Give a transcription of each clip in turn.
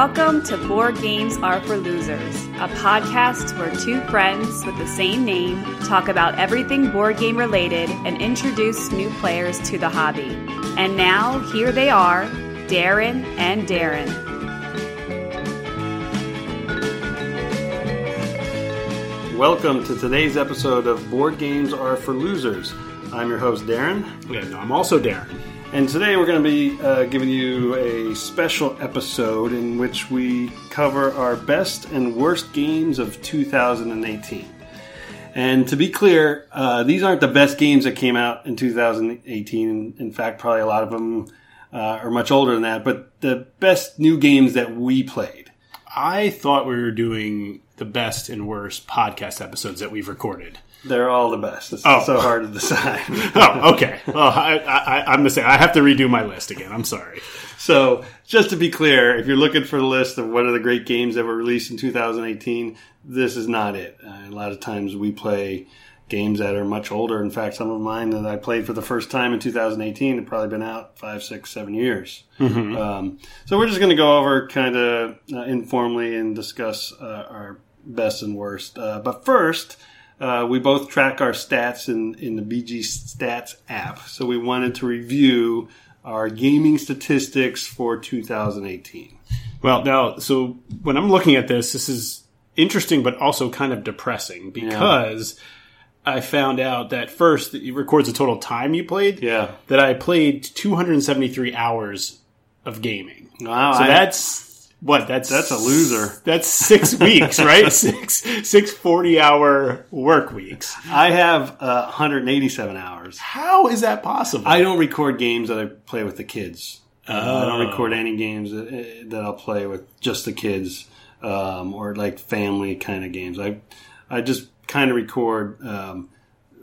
Welcome to Board Games Are for Losers, a podcast where two friends with the same name talk about everything board game related and introduce new players to the hobby. And now, here they are Darren and Darren. Welcome to today's episode of Board Games Are for Losers. I'm your host, Darren. Yeah, no, I'm also Darren. And today we're going to be uh, giving you a special episode in which we cover our best and worst games of 2018. And to be clear, uh, these aren't the best games that came out in 2018. In fact, probably a lot of them uh, are much older than that, but the best new games that we played. I thought we were doing the best and worst podcast episodes that we've recorded. They're all the best. It's Oh. so hard to decide. Oh, okay. Well, I, I, I'm the same. I have to redo my list again. I'm sorry. So, just to be clear, if you're looking for the list of what are the great games that were released in 2018, this is not it. Uh, a lot of times we play games that are much older. In fact, some of mine that I played for the first time in 2018 have probably been out five, six, seven years. Um, so, we're just going to go over kind of uh, informally and discuss uh, our best and worst. Uh, but first, uh, we both track our stats in, in the BG Stats app. So we wanted to review our gaming statistics for 2018. Well, now, so when I'm looking at this, this is interesting, but also kind of depressing because I found out that first it records the total time you played. Yeah. That I played 273 hours of gaming. Wow. So I- that's what? That's That's a loser. That's six weeks, right? six six 40 hour work weeks. I have uh, 187 hours. How is that possible? I don't record games that I play with the kids. Uh, I don't Oh. record any games that, that I'll play with just the kids um, or like family kind of games. I I just kind of record um,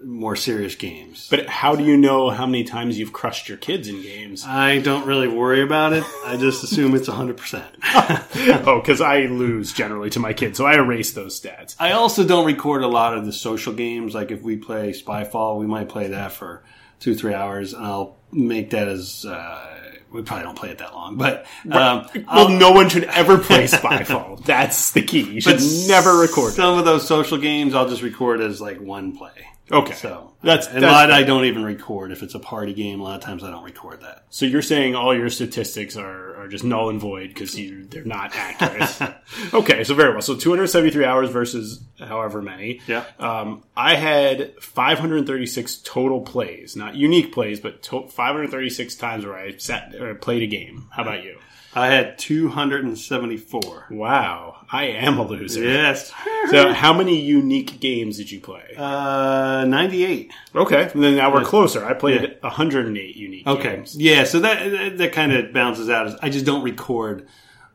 more serious games. but how do you know how many times you've crushed your kids in games? I don't really worry about it. I just assume it's 100%. oh, because I lose generally to my kids, so I erase those stats. I also don't record a lot of the social games. Like if we play Spyfall, we might play that for two, three hours, and I'll make that as. Uh, we probably don't play it that long, but um, Well, no one should ever play Spyfall. That's the key. You should never record it. Some of those social games I'll just record as like one play. Okay, So that's and that's, lot I don't even record. If it's a party game, a lot of times I don't record that. so you're saying all your statistics are, are just null and void because they're not accurate. okay, so very well. So 273 hours versus however many. Yeah. Um, I had 536 total plays, not unique plays, but to- 536 times where I sat or played a game. How about you? I had 274. Wow, I am a loser. Yes. So, how many unique games did you play? Uh, 98. okay, and then now we're closer. I played 108 unique. Okay. games. Yeah, so that that, that kind of balances out. I just don't record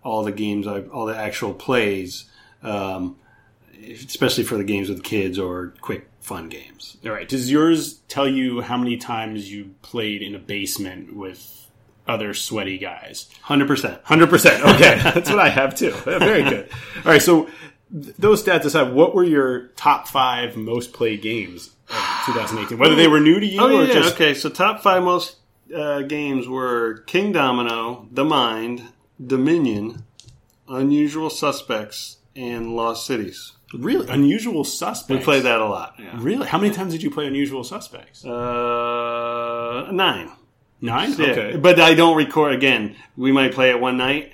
all the games, I, all the actual plays, um, especially for the games with kids or quick fun games. All right. Does yours tell you how many times you played in a basement with other sweaty guys? Hundred percent. Hundred percent. Okay, that's what I have too. Very good. All right, so th- those stats aside, what were your top five most played games of 2018? Whether they were new to you Oh or yeah. just Okay. So top five most uh, games were Kingdomino, The Mind, Dominion, Unusual Suspects, and Lost Cities. really unusual suspects. We played that a lot. Yeah. Really? How many times did you play Unusual Suspects? Uh, nine. Nine. Yeah. Okay. But I don't record again. We might play it one night,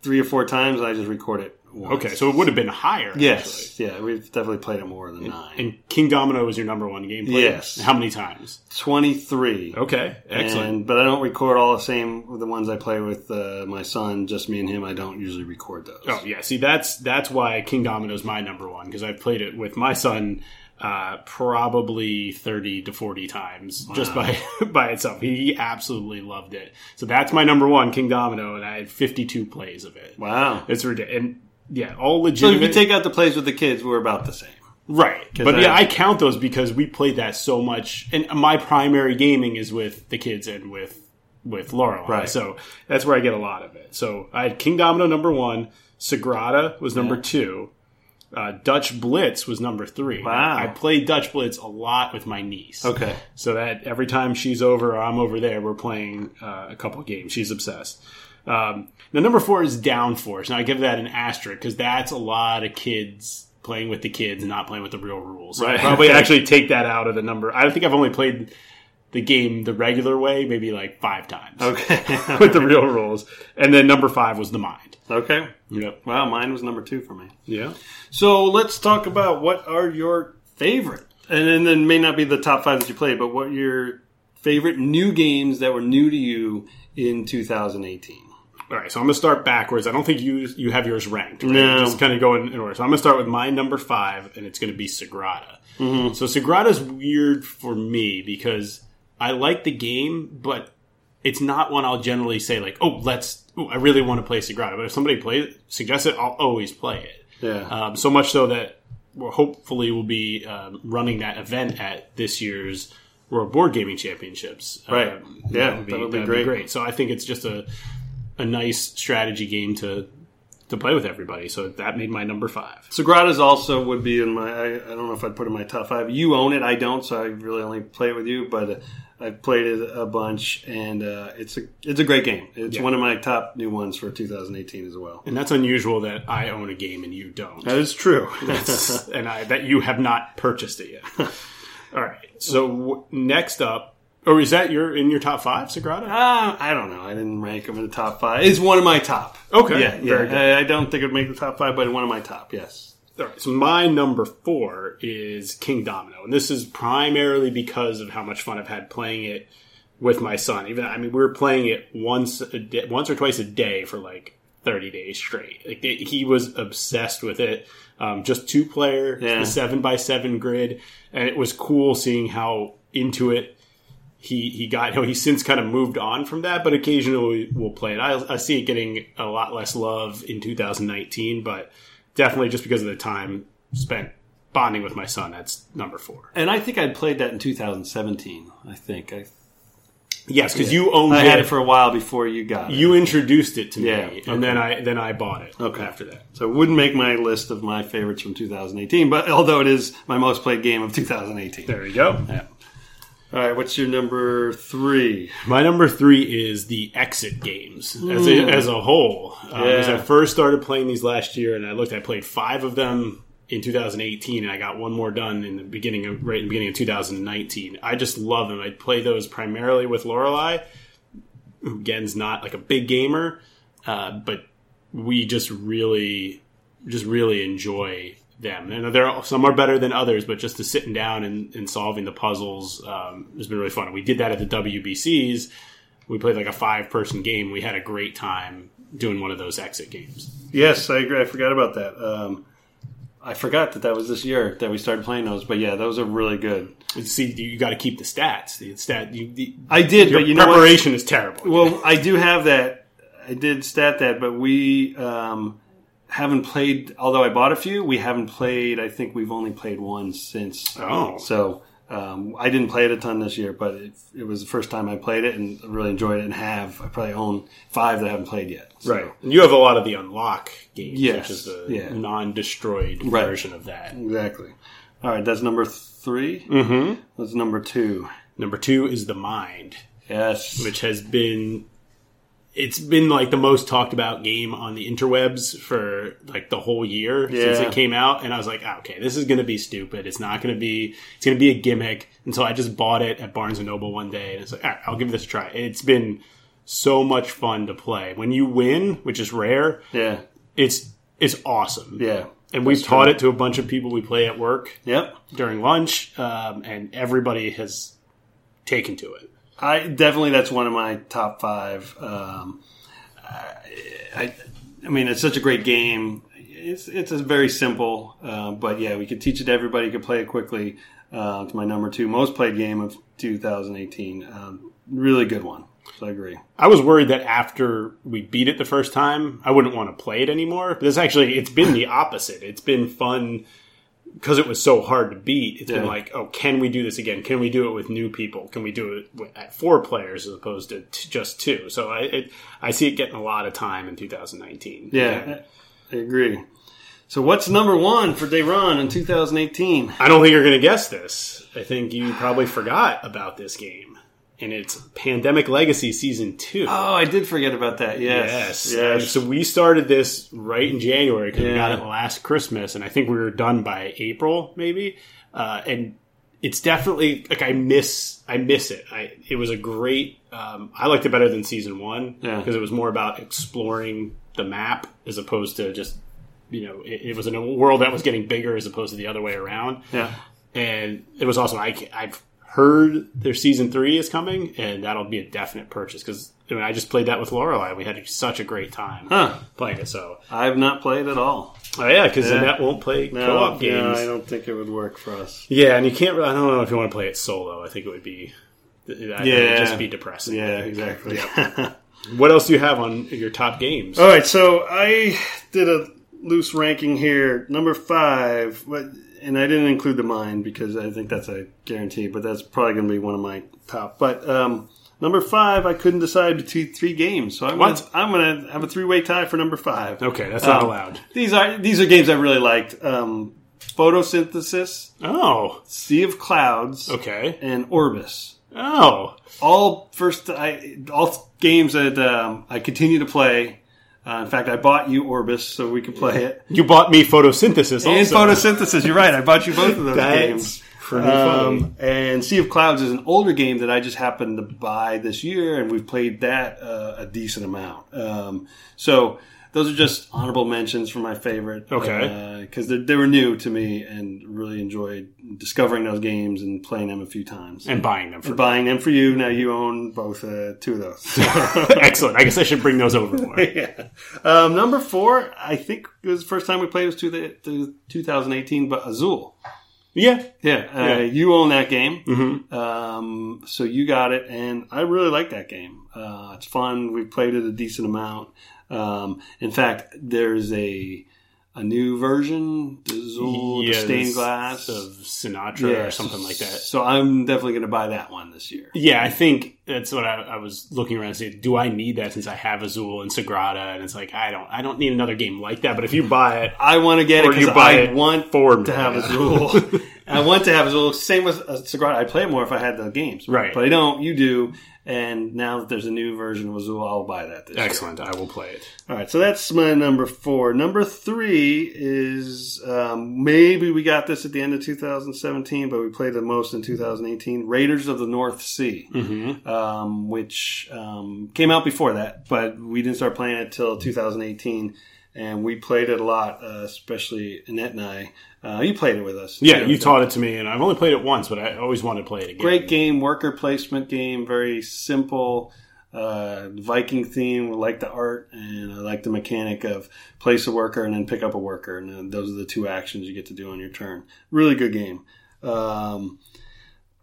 three or four times, I just record it. Once. Okay, so it would have been higher. Yes, yeah, we've definitely played it more than nine. And Kingdomino was your number one game. played? Yes. How many times? Twenty-three. Okay. Excellent. And, but I don't record all the same the ones I play with uh, my son. Just me and him. I don't usually record those. Oh yeah, see that's that's why Kingdomino is my number one because I've played it with my son uh, probably thirty to forty times just by by itself. He absolutely loved it. So that's my number one, Kingdomino, and I had fifty two plays of it. Wow. It's ridiculous. And yeah, all So if you take out the plays with the kids, we're about the same. right, but I- yeah, I count those because we played that so much, and my primary gaming is with the kids and with with Laurel. Right. So that's where I get a lot of it. So I had Kingdomino number one, Sagrada was number two, uh, Dutch Blitz was number three. Wow. I played Dutch Blitz a lot with my niece. Okay. So that every time she's over or I'm over there, we're playing uh, a couple games. She's obsessed. Um, now, number four is Downforce. Now, I give that an asterisk because that's a lot of kids playing with the kids and not playing with the real rules. So Right. I'd probably actually take that out of the number. I think I've only played the game the regular way maybe like five times Okay. with the real rules. And then number five was the mind. Okay. Yep. Wow, mine was number two for me. Yeah. So let's talk about what are your favorite, and then, then may not be the top five that you played, but what your favorite new games that were new to you in 2018. All right, so I'm gonna start backwards. I don't think you you have yours ranked. Right? No. just kind of going in order. So I'm gonna start with my number five, and it's gonna be Sagrada. Mm-hmm. So Sagrada's weird for me because I like the game, but it's not one I'll generally say like, oh, let's. Ooh, I really want to play Sagrada. But if somebody plays suggests it, I'll always play it. Yeah. Um, so much so that we're hopefully we'll be um, running that event at this year's World Board Gaming Championships. Right. Um, Yeah, that would be, that would be that'd great. So I think it's just a a nice strategy game to to play with everybody. So that made my number five. Sagrada's also would be in my. I, I don't know if I'd put in my top five. You own it, I don't, so I really only play it with you. But uh, I've played it a bunch, and uh, it's a it's a great game. It's Yeah. one of my top new ones for 2018 as well. And that's unusual that I own a game and you don't. That is true. That's, and I that you have not purchased it yet. All right. So w- next up, or is that your in your top five, Sagrada? Uh, I don't know. I didn't rank them in the top five. It's one of my top. Okay, Yeah, yeah. very good. I, I don't think it'd make the top five, but one of my top. Yes. All right, so my number four is Kingdomino, and this is primarily because of how much fun I've had playing it with my son. Even I mean, we were playing it once a day, once or twice a day for like thirty days straight. Like it, he was obsessed with it. Um, just two player, Yeah. the seven by seven grid, and it was cool seeing how into it he he got. You know, he's since kind of moved on from that, but occasionally we'll play it. I, I see it getting a lot less love in 2019, but definitely just because of the time spent bonding with my son. That's number four. And I think I'd played that in 2017. I think I, Yes, because you owned I it. had it for a while before you got it. you introduced it to me, Yeah, and okay. then I then I bought it. Okay. after that. So it wouldn't make my list of my favorites from 2018, but although it is my most played game of 2018. There you go. Yeah. All right, what's your number three? My number three is the exit games as a, as a whole. Um, As I first started playing these last year, and I looked, I played five of them in 2018, and I got one more done in the beginning of right in the beginning of 2019. I just love them. I play those primarily with Lorelai, who again's not like a big gamer, uh, but we just really, just really enjoy them. And there are, some are better than others, but just to sitting down and, and solving the puzzles um, has been really fun. We did that at the WBCs. We played like a five person game. We had a great time doing one of those exit games. Yes, I agree. I forgot about that. Um, I forgot that that was this year that we started playing those, but yeah, those are really good. And see, you got to keep the stats. The stat, you, the, I did, your but you know what? preparation is terrible. Well, I do have that. I did stat that, but we um, haven't played. Although I bought a few, we haven't played. I think we've only played one since. Oh. so um, I didn't play it a ton this year, but it, it was the first time I played it and really enjoyed it. And have I probably own five that I haven't played yet. So- right. And you have a lot of the unlock games, Yes, which is the yeah. non-destroyed Right. version of that. Exactly. All right, that's number 3 Mm-hmm. That's number two. Number two is the mind. Yes. which has been it's been like the most talked about game on the interwebs for like the whole year since it came out and i was like ah, okay this is going to be stupid it's not going to be it's going to be a gimmick and so i just bought it at barnes and noble one day and it's like all right, i'll give this a try it's been so much fun to play when you win which is rare yeah. it's it's awesome Yeah. and we've taught true. it to a bunch of people we play at work Yep. during lunch um, and everybody has taken to it I definitely that's one of my top five. Um, I, I mean, it's such a great game. It's it's a very simple, uh, but yeah, we could teach it to everybody. Could play it quickly. Uh, it's my number two most played game of 2018. Um, really good one. So I agree. I was worried that after we beat it the first time, I wouldn't want to play it anymore. But it's actually it's been the opposite. It's been fun because it was so hard to beat. It's been like, oh, can we do this again? Can we do it with new people? Can we do it with, at four players as opposed to t- just two? So I it, I see it getting a lot of time in 2019. Yeah, I agree. So what's number one for Darren in 2018? I don't think you're going to guess this. I think you probably forgot about this game. And it's Pandemic Legacy Season Two. Oh, I did forget about that. Yes, Yes. yes. So we started this right in January because we got it last Christmas, and I think we were done by April, maybe. Uh, and it's definitely like I miss I miss it. I it was a great. Um, I liked it better than season one Yeah. because it was more about exploring the map as opposed to just you know it, it was in a world that was getting bigger as opposed to the other way around. yeah. And it was awesome. I, I've heard their season three is coming, and that'll be a definite purchase because I, mean, I just played that with Lorelai. We had such a great time Huh. playing it. So, I've not played at all. oh yeah, because Yeah. Annette won't play No, co-op yeah, games. I don't think it would work for us. Yeah, and you can't. I don't know if you want to play it solo. I think it would be. Would Yeah. just be depressing. Yeah, exactly. What else do you have on your top games? All right, so I did a loose ranking here. Number five, but and I didn't include the Mind because I think that's a guarantee, but that's probably going to be one of my top. But um, number five, I couldn't decide between three games, so I'm What? Gonna, I'm going to have a three way tie for number five. Okay, that's not Um, allowed. These are these are games I really liked. Um, Photosynthesis, Oh, Sea of Clouds, okay. and Orbis. Oh, all first I all games that um, I continue to play. Uh, in fact, I bought you Orbis so we could play it. you bought me photosynthesis also. And photosynthesis. You're right. I bought you both of those games. Um, and Sea of Clouds is an older game that I just happened to buy this year, and we've played that uh, a decent amount. Um, so those are just honorable mentions for my favorite. Okay. Because they, they were new to me and really enjoyed discovering those games and playing them a few times. and buying them for buying them for you. Now you own both uh, two of those. Excellent. I guess I should bring those over more. yeah. Um, number four, I think it was the first time we played was to the, the 2018, but Azul. yeah. Yeah, uh, Yeah. you own that game, hmm um, so you got it, and I really like that game. Uh, it's fun. We played it a decent amount. Um, in fact, there's a a new version, the Azul the stained glass of Sintra or something like that. So I'm definitely going to buy that one this year. Yeah, I think that's what I, I was looking around and saying. Do I need that since I have Azul and Sagrada? And it's like I don't. I don't need another game like that. But if you buy it, I want to get it Or you because buy I it want for me. to have Azul. I want to have Azul. Same with uh, Sagrada. I play it more if I had the games, Right. But I don't. You do. And now that there's a new version of Azul, I'll buy that. This year. excellent. I will play it. All right, so that's my number four. Number three is um, maybe we got this at the end of 2017, but we played the most in 2018. Raiders of the North Sea, Mm-hmm. um, which um, came out before that, but we didn't start playing it till 2018, and we played it a lot, uh, especially Annette and I. Uh, you played it with us. Yeah, you taught it to me, and I've only played it once, but I always wanted to play it again. Great game, worker placement game, very simple. Uh, Viking theme. We like the art and I like the mechanic of place a worker and then pick up a worker, and then those are the two actions you get to do on your turn. Really good game. Um,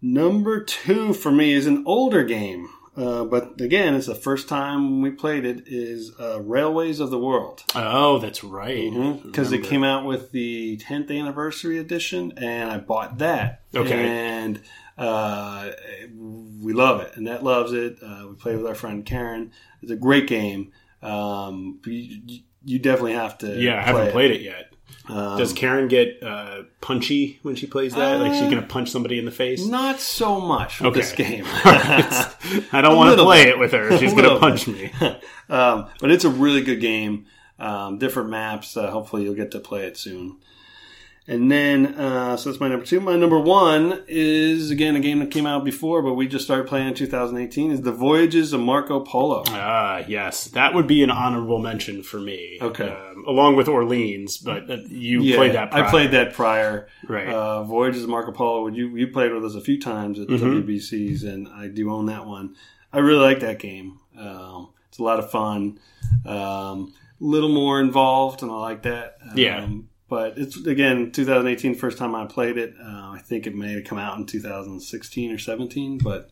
number two for me is an older game, uh, but again, it's the first time we played it. Is uh, Railways of the World Oh, that's right. because it came out with the 10th anniversary edition, and I bought that. Okay. and uh, we love it, Annette loves it. Uh, we play with our friend Karen. It's a great game. Um, you, you definitely have to. Yeah, I haven't played it yet. Um, Does Karen get uh, punchy when she plays that? like she's Uh, gonna punch somebody in the face? not so much with Okay. this game. I don't want to play bit. it with her. She's gonna punch me. um, but it's a really good game. Um, different maps. Uh, hopefully, you'll get to play it soon. And then, uh, so that's my number two. My number one is again a game that came out before, but we just started playing in 2018. Is the Voyages of Marco Polo. Ah, yes, that would be an honorable mention for me. Okay. um, along with Orleans, but you Yeah, played that. I prior. played that prior. Right. Uh, Voyages of Marco Polo. You you played with us a few times at Mhm. WBCs, and I do own that one. I really like that game. Um, it's a lot of fun. Um, little more involved, and I like that. Um, Yeah. But it's again 2018, first time I played it. Uh, I think it may have come out in 2016 or 17, but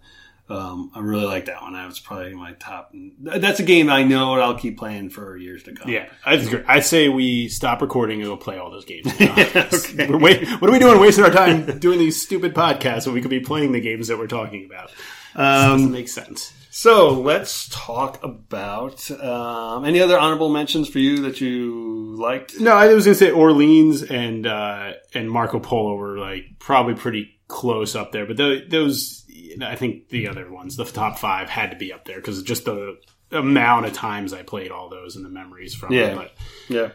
um, I really like that one. That was probably my top. That's a game I know I'll keep playing for years to come. Yeah, I say we stop recording and go play all those games. now. Okay. We're wait, what are we doing? Wasting our time doing these stupid podcasts when we could be playing the games that we're talking about. Um, make sense. So let's talk about um, any other honorable mentions for you that you liked. No, I was gonna say Orleans and uh, and Marco Polo were like probably pretty close up there, but tho- those I think the other ones, the top five, had to be up there because just the amount of times I played all those and the memories from Yeah. them. Yeah.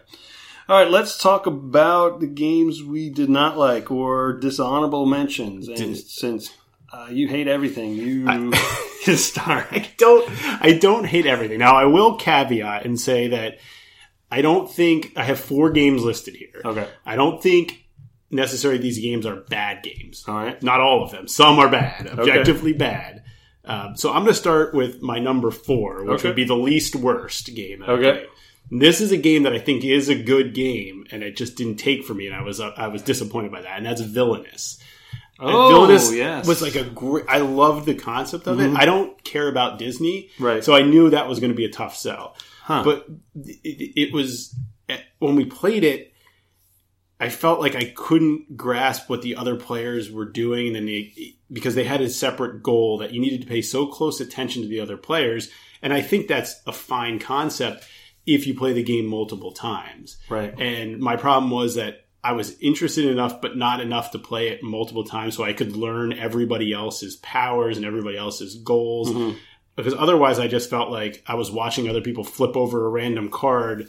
All right, let's talk about the games we did not like or dishonorable mentions. And since uh, you hate everything, you start. I don't I don't hate everything. Now I will caveat and say that I don't think I have four games listed here. Okay. I don't think necessarily these games are bad games. All right. Not all of them. Some are bad, objectively bad. Um, so I'm going to start with my number four, which Okay. would be the least worst game. Okay. This is a game that I think is a good game, and it just didn't take for me, and I was uh, I was disappointed by that. And that's Villainous. Oh, Villainous yes. was like a great. I loved the concept of it. Mm-hmm. I don't care about Disney, Right. So I knew that was going to be a tough sell. Huh. But it, it was when we played it. I felt like I couldn't grasp what the other players were doing, and they, because they had a separate goal that you needed to pay so close attention to the other players. And I think that's a fine concept if you play the game multiple times. Right. And my problem was that I was interested enough, but not enough to play it multiple times so I could learn everybody else's powers and everybody else's goals. Because otherwise, I just felt like I was watching other people flip over a random card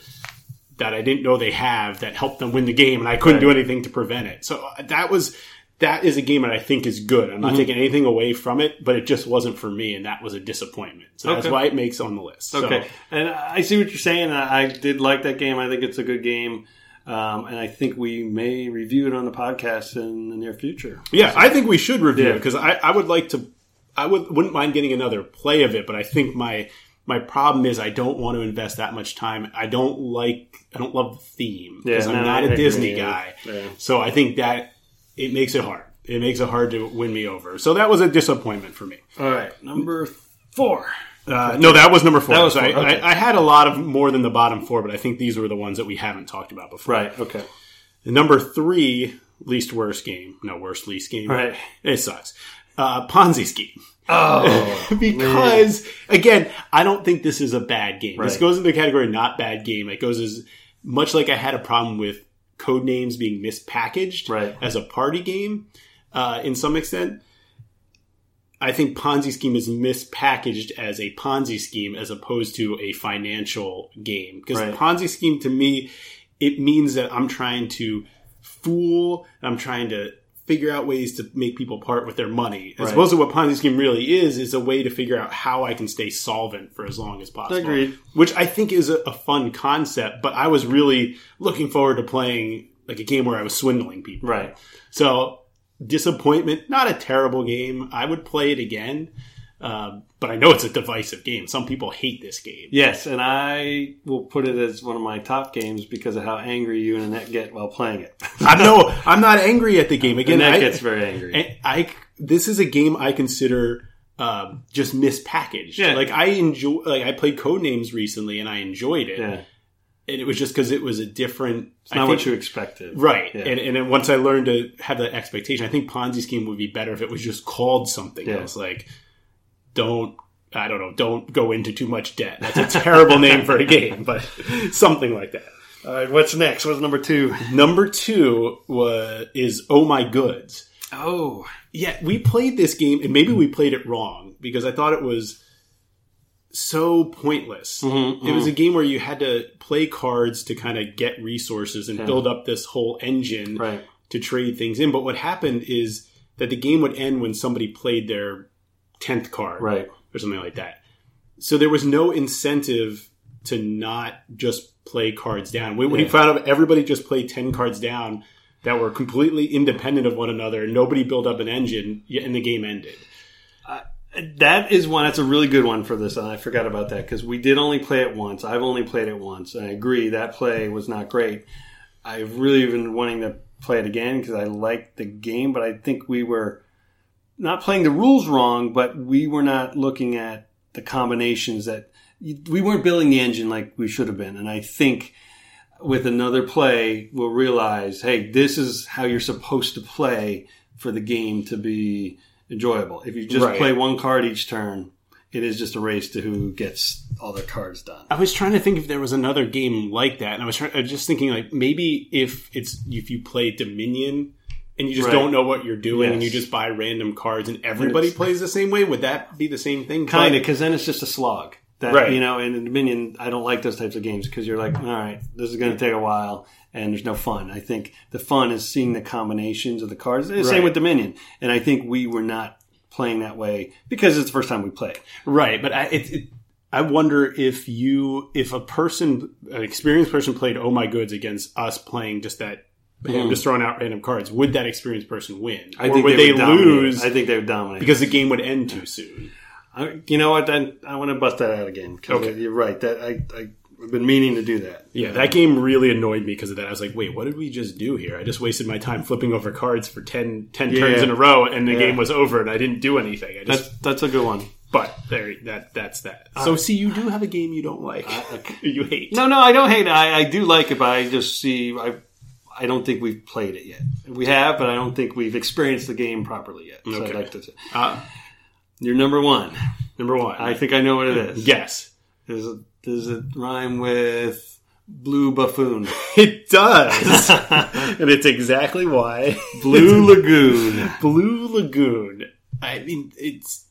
that I didn't know they have that helped them win the game, and I couldn't do anything to prevent it. So uh, that was that is a game that I think is good. I'm not taking anything away from it, but it just wasn't for me, and that was a disappointment. So that's Okay. why it makes on the list. So- Okay, and I see what you're saying. I did like that game. I think it's a good game, um, and I think we may review it on the podcast in the near future. Yeah, I think we should review Yeah. it because I, I would like to. I would wouldn't mind getting another play of it, but I think my my problem is I don't want to invest that much time. I don't like. I don't love the theme because Yeah, I'm no, not a Disney guy. Yeah. So I think that it makes it hard. It makes it hard to win me over. So that was a disappointment for me. All right, number four. Uh, no, that was number four. That was So I, okay. I, I had a lot of more than the bottom four, but I think these were the ones that we haven't talked about before. Right. Okay. Number three least worst game. No, worst least game. Right. It sucks. Uh, Ponzi scheme. Oh, because again, I don't think this is a bad game. This goes into the category not bad game. It goes as much like I had a problem with Codenames being mispackaged Right. as a party game uh, in some extent. I think Ponzi scheme is mispackaged as a Ponzi scheme as opposed to a financial game. Because Right. Ponzi scheme to me, it means that I'm trying to fool, I'm trying to figure out ways to make people part with their money. As Right. opposed to what Ponzi scheme really is, is a way to figure out how I can stay solvent for as long as possible. Agreed. Which I think is a, a fun concept, but I was really looking forward to playing like a game where I was swindling people. right. So disappointment, not a terrible game. I would play it again, um, but I know it's a divisive game. Some people hate this game. Yes, and I will put it as one of my top games because of how angry you and Annette get while playing it. I'm no, I'm not angry at the game. Again, Annette I, gets very angry. I, I- this is a game I consider um, just mispackaged. Yeah. Like I enjoy, like I played Codenames recently and I enjoyed it, yeah, and it was just because it was a different. it's not I what you expected. Right, Yeah. and and then once I learned to have that expectation, I think Ponzi scheme would be better if it was just called something Yeah. else, like don't I don't know, don't go into too much debt. That's a terrible name for a game, but something like that. All right, what's next? What's number two? Number two was is Oh My Goods. Oh, Yeah, we played this game, and maybe we played it wrong because I thought it was so pointless. Mm-hmm, It was a game where you had to play cards to kind of get resources and build up this whole engine right. to trade things in. But what happened is that the game would end when somebody played their 10th card Right. or something like that. So there was no incentive to not just play cards down. When when Yeah. you found out everybody just played 10 cards down that were completely independent of one another and nobody built up an engine and the game ended. That is one. That's a really good one for this, I forgot about that because we did only play it once. I've only played it once. and I agree that play was not great. I've really been wanting to play it again because I liked the game, but I think we were not playing the rules wrong, but we were not looking at the combinations that we weren't building the engine like we should have been. And I think with another play, we'll realize, hey, this is how you're supposed to play for the game to be enjoyable. If you just Right. play one card each turn, it is just a race to who gets all their cards done. I was trying to think if there was another game like that, and I was, trying, I was just thinking like maybe if it's if you play Dominion and you just Right. don't know what you're doing, and you just buy random cards, and everybody plays the same way. Would that be the same thing? Kind of, because then it's just a slog. That, Right. You know, in Dominion, I don't like those types of games because you're like, all right, this is going to take a while and there's no fun. I think the fun is seeing the combinations of the cards. Same Right. with Dominion. And I think we were not playing that way because it's the first time we played. Right, but I, it, it, I wonder if you, if a person, an experienced person, played Oh My Goods against us playing just that, hmm. just throwing out random cards, would that experienced person win, I or think would they, dominate. lose I think they would dominate. because the game would end too soon? I, you know what? Then I want to bust that out again Okay. you're right. That I, I, I've been meaning to do that. Yeah, that game really annoyed me because of that. I was like, wait, what did we just do here? I just wasted my time flipping over cards for 10, 10 Yeah. turns in a row, and the Yeah. game was over, and I didn't do anything. I just, That's that's a good one. but there, that that's that. So, see, you do have a game you don't like, you hate. No, no, I don't hate it. I, I do like it, but I just see I I don't think we've played it yet. We have, but I don't think we've experienced the game properly yet. So Okay. I'd like to. Uh, You're number one. number one, I think I know what it is. Yes. Does it, does it rhyme with blue buffoon? It does, and it's exactly why Blue Lagoon. Blue Lagoon. I mean, it's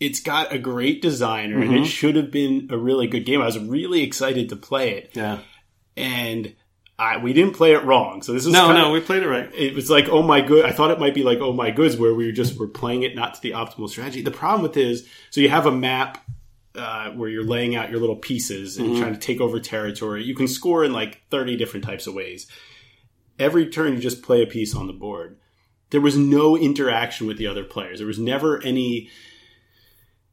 it's got a great designer, and it mm-hmm. should have been a really good game. I was really excited to play it, Yeah. and I, we didn't play it wrong. So this is No, no, we played it right. It was like oh my good. I thought it might be like oh my goods, where we were just were playing it not to the optimal strategy. The problem with it is, so you have a map uh, where you're laying out your little pieces and trying to take over territory. You can score in like 30 different types of ways. Every turn, you just play a piece on the board. There was no interaction with the other players. There was never any.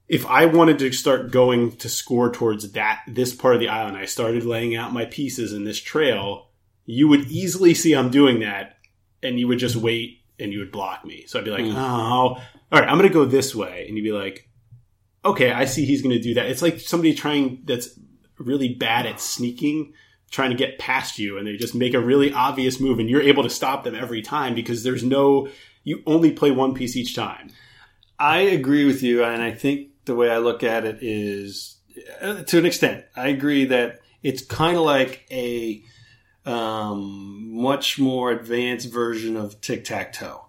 If I wanted to start going to score towards that this part of the island, I started laying out my pieces in this trail. You would easily see I'm doing that, and you would just wait and you would block me. So I'd be like, oh, all right, I'm going to go this way, and you'd be like, okay, I see he's going to do that. It's like somebody trying that's really bad at sneaking, trying to get past you, and they just make a really obvious move, and you're able to stop them every time because there's no, you only play one piece each time. I agree with you, and I think the way I look at it is, uh, to an extent, I agree that it's kind of like a um, much more advanced version of tic tac toe.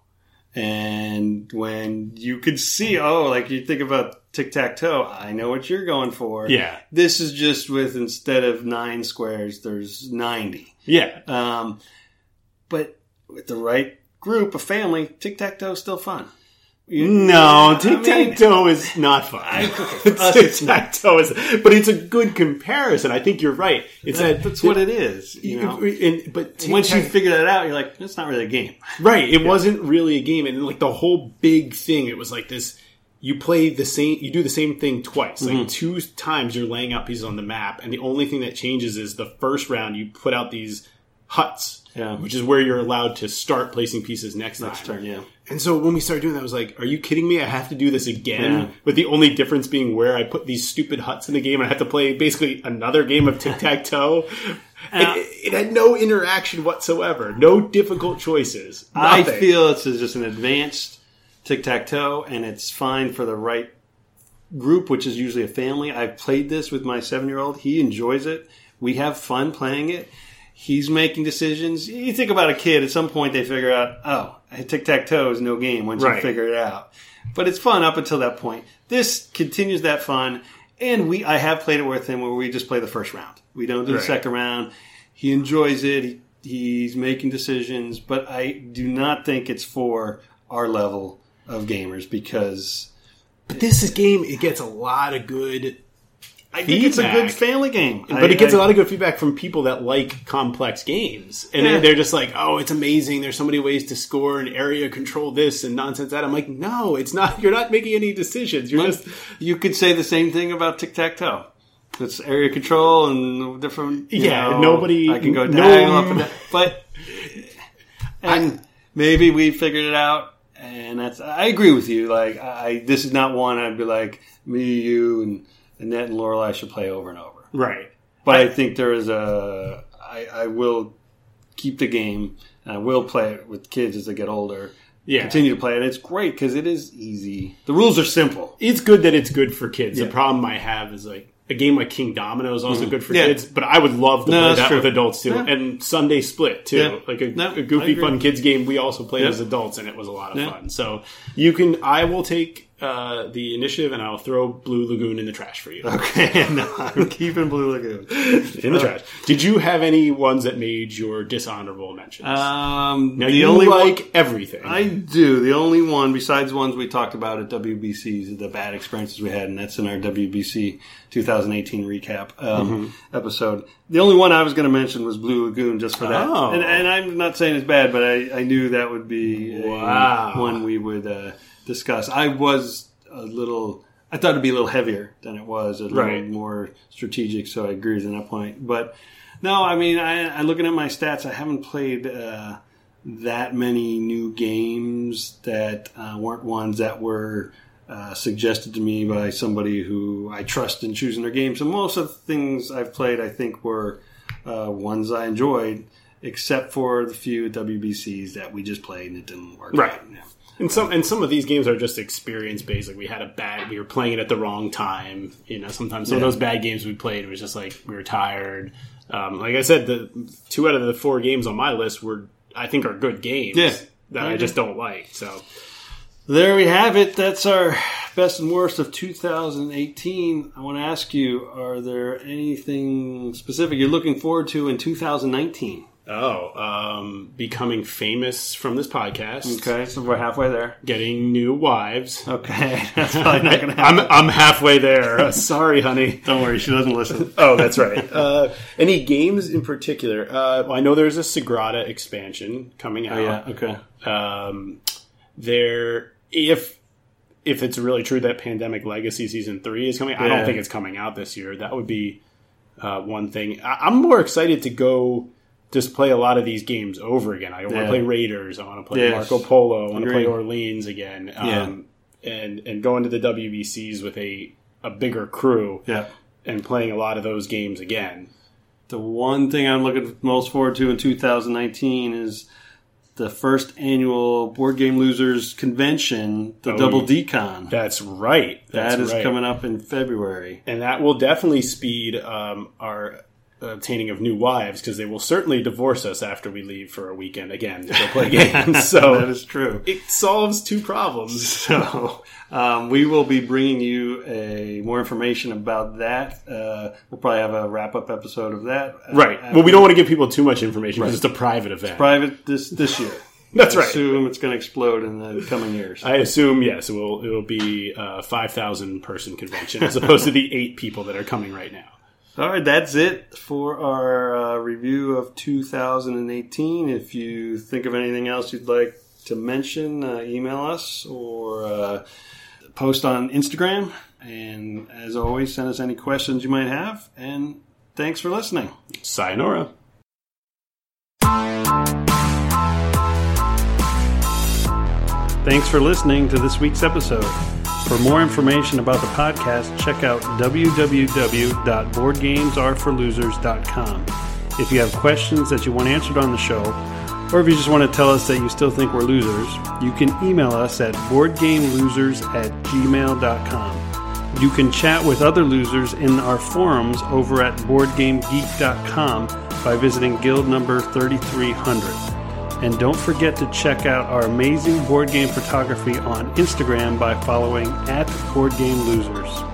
And when you could see, oh, like you think about tic tac toe, I know what you're going for. Yeah. This is just with instead of nine squares, there's 90. Yeah. Um, but with the right group, a family, tic tac toe is still fun. You- No, tic tac toe is not fun. tic tac toe is, but it's a good comparison. I think you're right. It's that, That's what it is. You know, and, but once you figure that out, you're like, it's not really a game. Right. It wasn't really a game. And like the whole big thing, it was like this you play the same you do the same thing twice. Like mm-hmm. two times you're laying out pieces on the map, and the only thing that changes is the first round you put out these huts. Yeah. Which is where you're allowed to start placing pieces next, Next time. turn, yeah. And so when we started doing that, I was like, "Are you kidding me? I have to do this again." Yeah. With the only difference being where I put these stupid huts in the game, and I have to play basically another game of tic tac toe. It, it had no interaction whatsoever, no difficult choices. I feel this is just an advanced tic tac toe, and it's fine for the right group, which is usually a family. I've played this with my seven year old. He enjoys it. We have fun playing it. He's making decisions. You think about a kid, at some point they figure out, oh, tic tac toe is no game once you figure it out. But it's fun up until that point. This continues that fun. And we, I have played it with him where we just play the first round. We don't do the second round. He enjoys it. He, he's making decisions, but I do not think it's for our level of gamers because But this is game. It gets a lot of good, I think it's a Feedback. good family game. but it gets a lot of good feedback from people that like complex games, and Yeah. they're, they're just like, "Oh, it's amazing! There's so many ways to score and area control this and nonsense that." I'm like, "No, it's not. You're not making any decisions. You're just You could say the same thing about tic tac toe. It's area control and different. you Yeah, know, nobody- I can go no- diagonal up and down, but and maybe we figured it out. And that's I agree with you. Like I, this is not one I'd be like me, you, and Annette and Lorelai should play over and over. right." But I think there is a. I, I will keep the game. And I will play it with kids as they get older. Yeah. Continue to play it. It's great because it is easy. The rules are simple. It's good that it's good for kids. Yeah. The problem I have is like a game like Kingdomino is also good for Mm-hmm. Yeah. kids, but I would love to No, play that true. with adults too. Yeah. And Sundae Split too, Yeah. like a, No, a I goofy, fun kids game. We also played as adults, and it was a lot of fun. So you can, I will take uh, the initiative, and I'll throw Blue Lagoon in the trash for you. Okay, no, I'm keeping Blue Lagoon. in the trash. Did you have any ones that made your dishonorable mentions? Um, now the you only like one, everything. I do. The only one besides ones we talked about at WBCs, the bad experiences we had, and that's in our WBC 2018 recap um, Mm-hmm. episode. The only one I was going to mention was Blue Lagoon, just for that. Oh. And, and I'm not saying it's bad, but I, I knew that would be a- Wow. one we would uh, discuss. I was a little. I thought it'd be a little heavier than it was, a little Right. more strategic. So I agree with that point. But no, I mean, I, I looking at my stats, I haven't played uh, that many new games that uh, weren't ones that were uh, suggested to me by somebody who I trust in choosing their games. So most of the things I've played, I think, were uh, ones I enjoyed, except for the few WBCs that we just played and it didn't work. Right. out. And some and some of these games are just experience based. Like we had a bad, we were playing it at the wrong time. You know, sometimes some Yeah. of those bad games we played it was just like we were tired. Um, like I said, the two out of the four games on my list were I think are good games. Yeah. that I just don't like. So There we have it. That's our best and worst of 2018. I want to ask you: Are there anything specific you're looking forward to in 2019? Oh, um, becoming famous from this podcast. Okay, so we're halfway there. Getting new wives. Okay, that's probably not going to happen. I'm I'm halfway there. Uh, sorry, honey. Don't worry, she doesn't listen. Oh, that's right. Uh, any games in particular? Uh, well, I know there's a Sagrada expansion coming out. Oh yeah, okay. um, there if if it's really true that pandemic legacy season three is coming i don't think it's coming out this year that would be uh, one thing I, i'm more excited to go just play a lot of these games over again i want to play raiders i want to play Yes. marco polo i want to play orleans again um, Yeah. and and go into the wbcs with a a bigger crew Yeah. and playing a lot of those games again The one thing I'm looking most forward to in 2019 is the first annual Board Game Losers Convention, the Oh, Double D-Con. that's right that's That is right. coming up in February. and that will definitely speed um, our obtaining of new wives because they will certainly divorce us after we leave for a weekend again to go play games. So that is true. it solves two problems. So um, we will be bringing you a more information about that. Uh, we'll probably have a wrap up episode of that. uh, Right. after Well, we don't want to give people too much information because it's a private event. private this this year. That's I right. assume it's going to explode in the coming years. I assume yes, it will. It will be a five thousand person convention as opposed to the eight people that are coming right now. All right, that's it for our uh, review of 2018. If you think of anything else you'd like to mention, uh, email us or uh, post on Instagram. And as always, send us any questions you might have. And thanks for listening. Sayonara. Thanks for listening to this week's episode. For more information about the podcast, check out www.boardgamesareforlosers.com. If you have questions that you want answered on the show, or if you just want to tell us that you still think we're losers, you can email us at boardgamelosers at gmail.com. You can chat with other losers in our forums over at boardgamegeek.com by visiting guild number 3300. And don't forget to check out our amazing board game photography on Instagram by following at Board Game Losers.